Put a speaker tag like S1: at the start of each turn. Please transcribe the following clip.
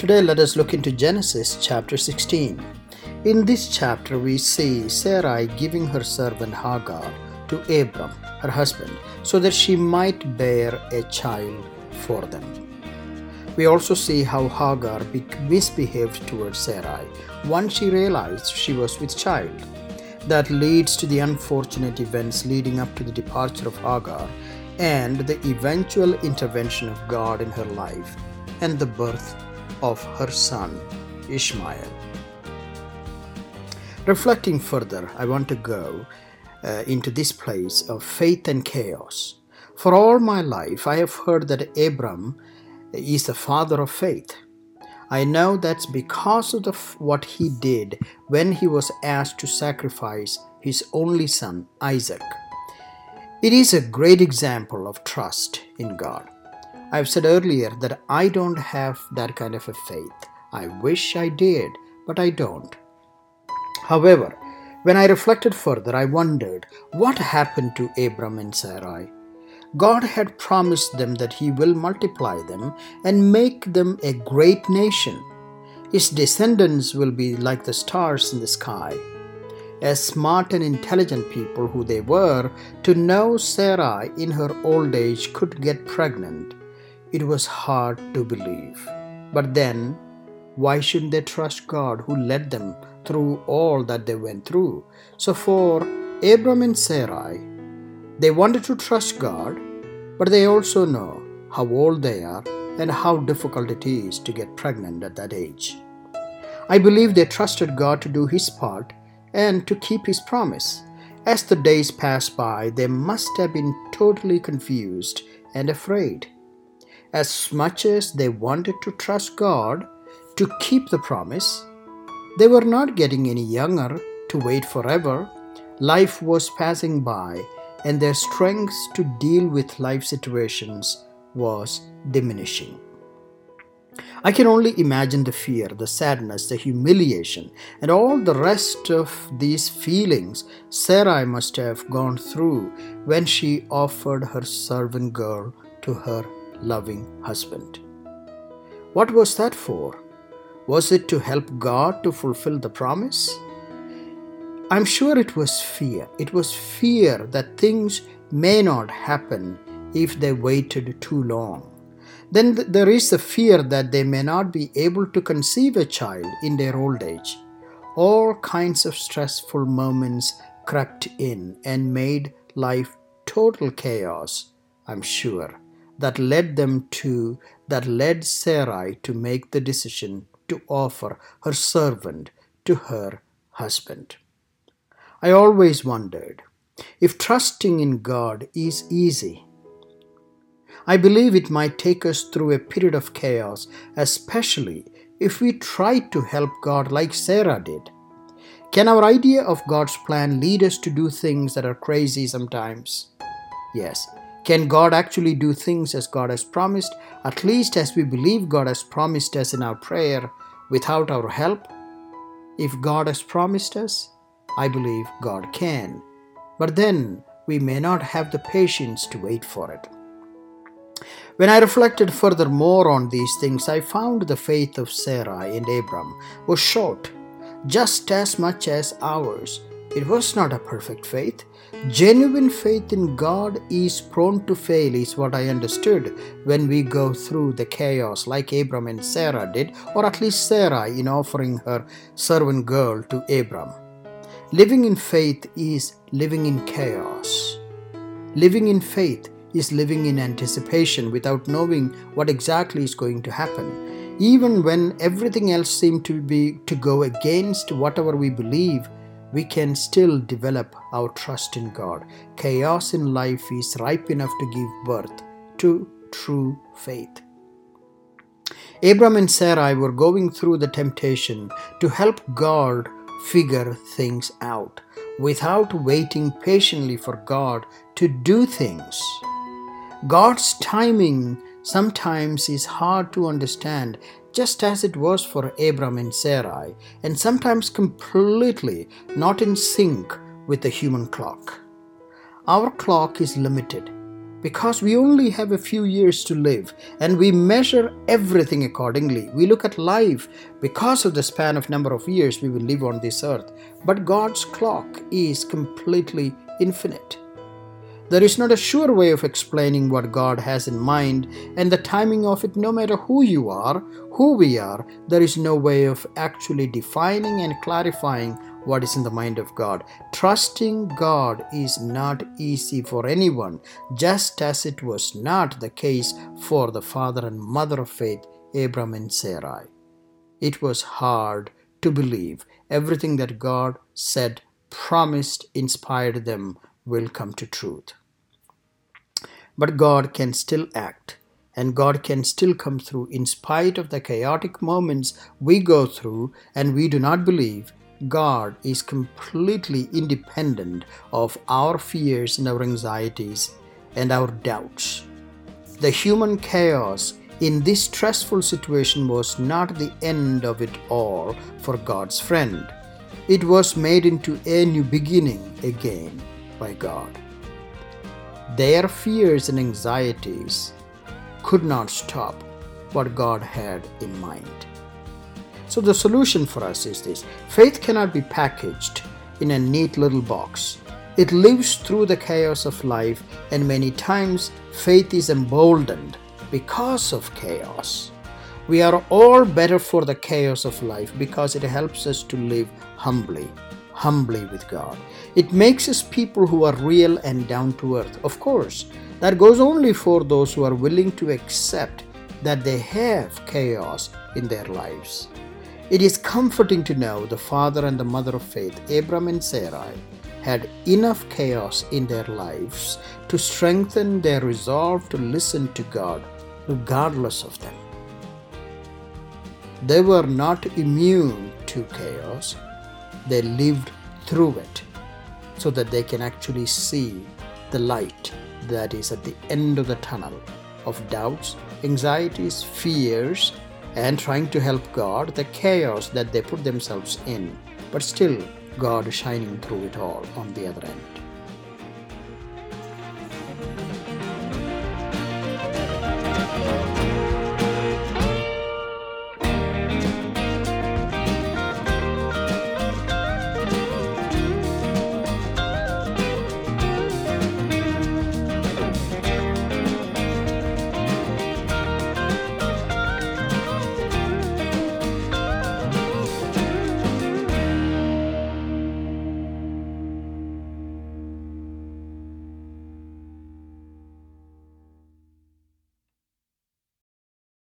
S1: Today, let us look into Genesis chapter 16. In this chapter, we see Sarai giving her servant Hagar to Abram, her husband, so that she might bear a child for them. We also see how Hagar misbehaved towards Sarai once she realized she was with child. That leads to the unfortunate events leading up to the departure of Hagar and the eventual intervention of God in her life and the birth of her son Ishmael. Reflecting further, I want to go uh, into this place of faith and chaos. For all my life, I have heard that Abram is the father of faith. I know that's because of the, what he did when he was asked to sacrifice his only son, Isaac. It is a great example of trust in God. I've said earlier that I don't have that kind of a faith. I wish I did, but I don't. However, when I reflected further, I wondered what happened to Abram and Sarai. God had promised them that He will multiply them and make them a great nation. His descendants will be like the stars in the sky. As smart and intelligent people who they were, to know Sarai in her old age could get pregnant, it was hard to believe. But then, why shouldn't they trust God who led them through all that they went through? So, for Abram and Sarai, they wanted to trust God, but they also know how old they are and how difficult it is to get pregnant at that age. I believe they trusted God to do His part and to keep His promise. As the days passed by, they must have been totally confused and afraid. As much as they wanted to trust God to keep the promise, they were not getting any younger to wait forever. Life was passing by, and their strength to deal with life situations was diminishing. I can only imagine the fear, the sadness, the humiliation, and all the rest of these feelings Sarai must have gone through when she offered her servant girl to her loving husband. What was that for? Was it to help God to fulfill the promise? I'm sure it was fear. It was fear that things may not happen if they waited too long. Then th- there is the fear that they may not be able to conceive a child in their old age. All kinds of stressful moments crept in and made life total chaos, I'm sure, that led them to, that led Sarai to make the decision to offer her servant to her husband. I always wondered if trusting in God is easy. I believe it might take us through a period of chaos, especially if we try to help God like Sarah did. Can our idea of God's plan lead us to do things that are crazy sometimes? Yes. Can God actually do things as God has promised, at least as we believe God has promised us in our prayer, without our help? If God has promised us, I believe God can. But then we may not have the patience to wait for it. When I reflected further more on these things, I found the faith of Sarai and Abram was short, just as much as ours. It was not a perfect faith. Genuine faith in God is prone to fail, is what I understood when we go through the chaos like Abram and Sarah did, or at least Sarah in offering her servant girl to Abram. Living in faith is living in chaos. Living in faith is living in anticipation without knowing what exactly is going to happen. Even when everything else seems to be to go against whatever we believe, we can still develop our trust in God. Chaos in life is ripe enough to give birth to true faith. Abram and Sarai were going through the temptation to help God figure things out without waiting patiently for God to do things. God's timing sometimes is hard to understand, just as it was for Abram and Sarai, and sometimes completely not in sync with the human clock. Our clock is limited. because we only have a few years to live and we measure everything accordingly. We look at life because of the span of number of years we will live on this earth. But God's clock is completely infinite. There is not a sure way of explaining what God has in mind and the timing of it, no matter who you are, who we are, there is no way of actually defining and clarifying what is in the mind of God. Trusting God is not easy for anyone, just as it was not the case for the father and mother of faith, Abram and Sarai. It was hard to believe everything that God said, promised, inspired them will come to truth. But God can still act and God can still come through in spite of the chaotic moments we go through and we do not believe. God is completely independent of our fears and our anxieties and our doubts. The human chaos in this stressful situation was not the end of it all for God's friend. It was made into a new beginning again by God. Their fears and anxieties could not stop what God had in mind. So, the solution for us is this faith cannot be packaged in a neat little box. It lives through the chaos of life, and many times faith is emboldened because of chaos. We are all better for the chaos of life because it helps us to live humbly, humbly with God. It makes us people who are real and down to earth. Of course, that goes only for those who are willing to accept that they have chaos in their lives. It is comforting to know the father and the mother of faith, Abram and Sarai, had enough chaos in their lives to strengthen their resolve to listen to God regardless of them. They were not immune to chaos, they lived through it so that they can actually see the light that is at the end of the tunnel of doubts, anxieties, fears, and trying to help God, the chaos that they put themselves in. But still, God shining through it all on the other end.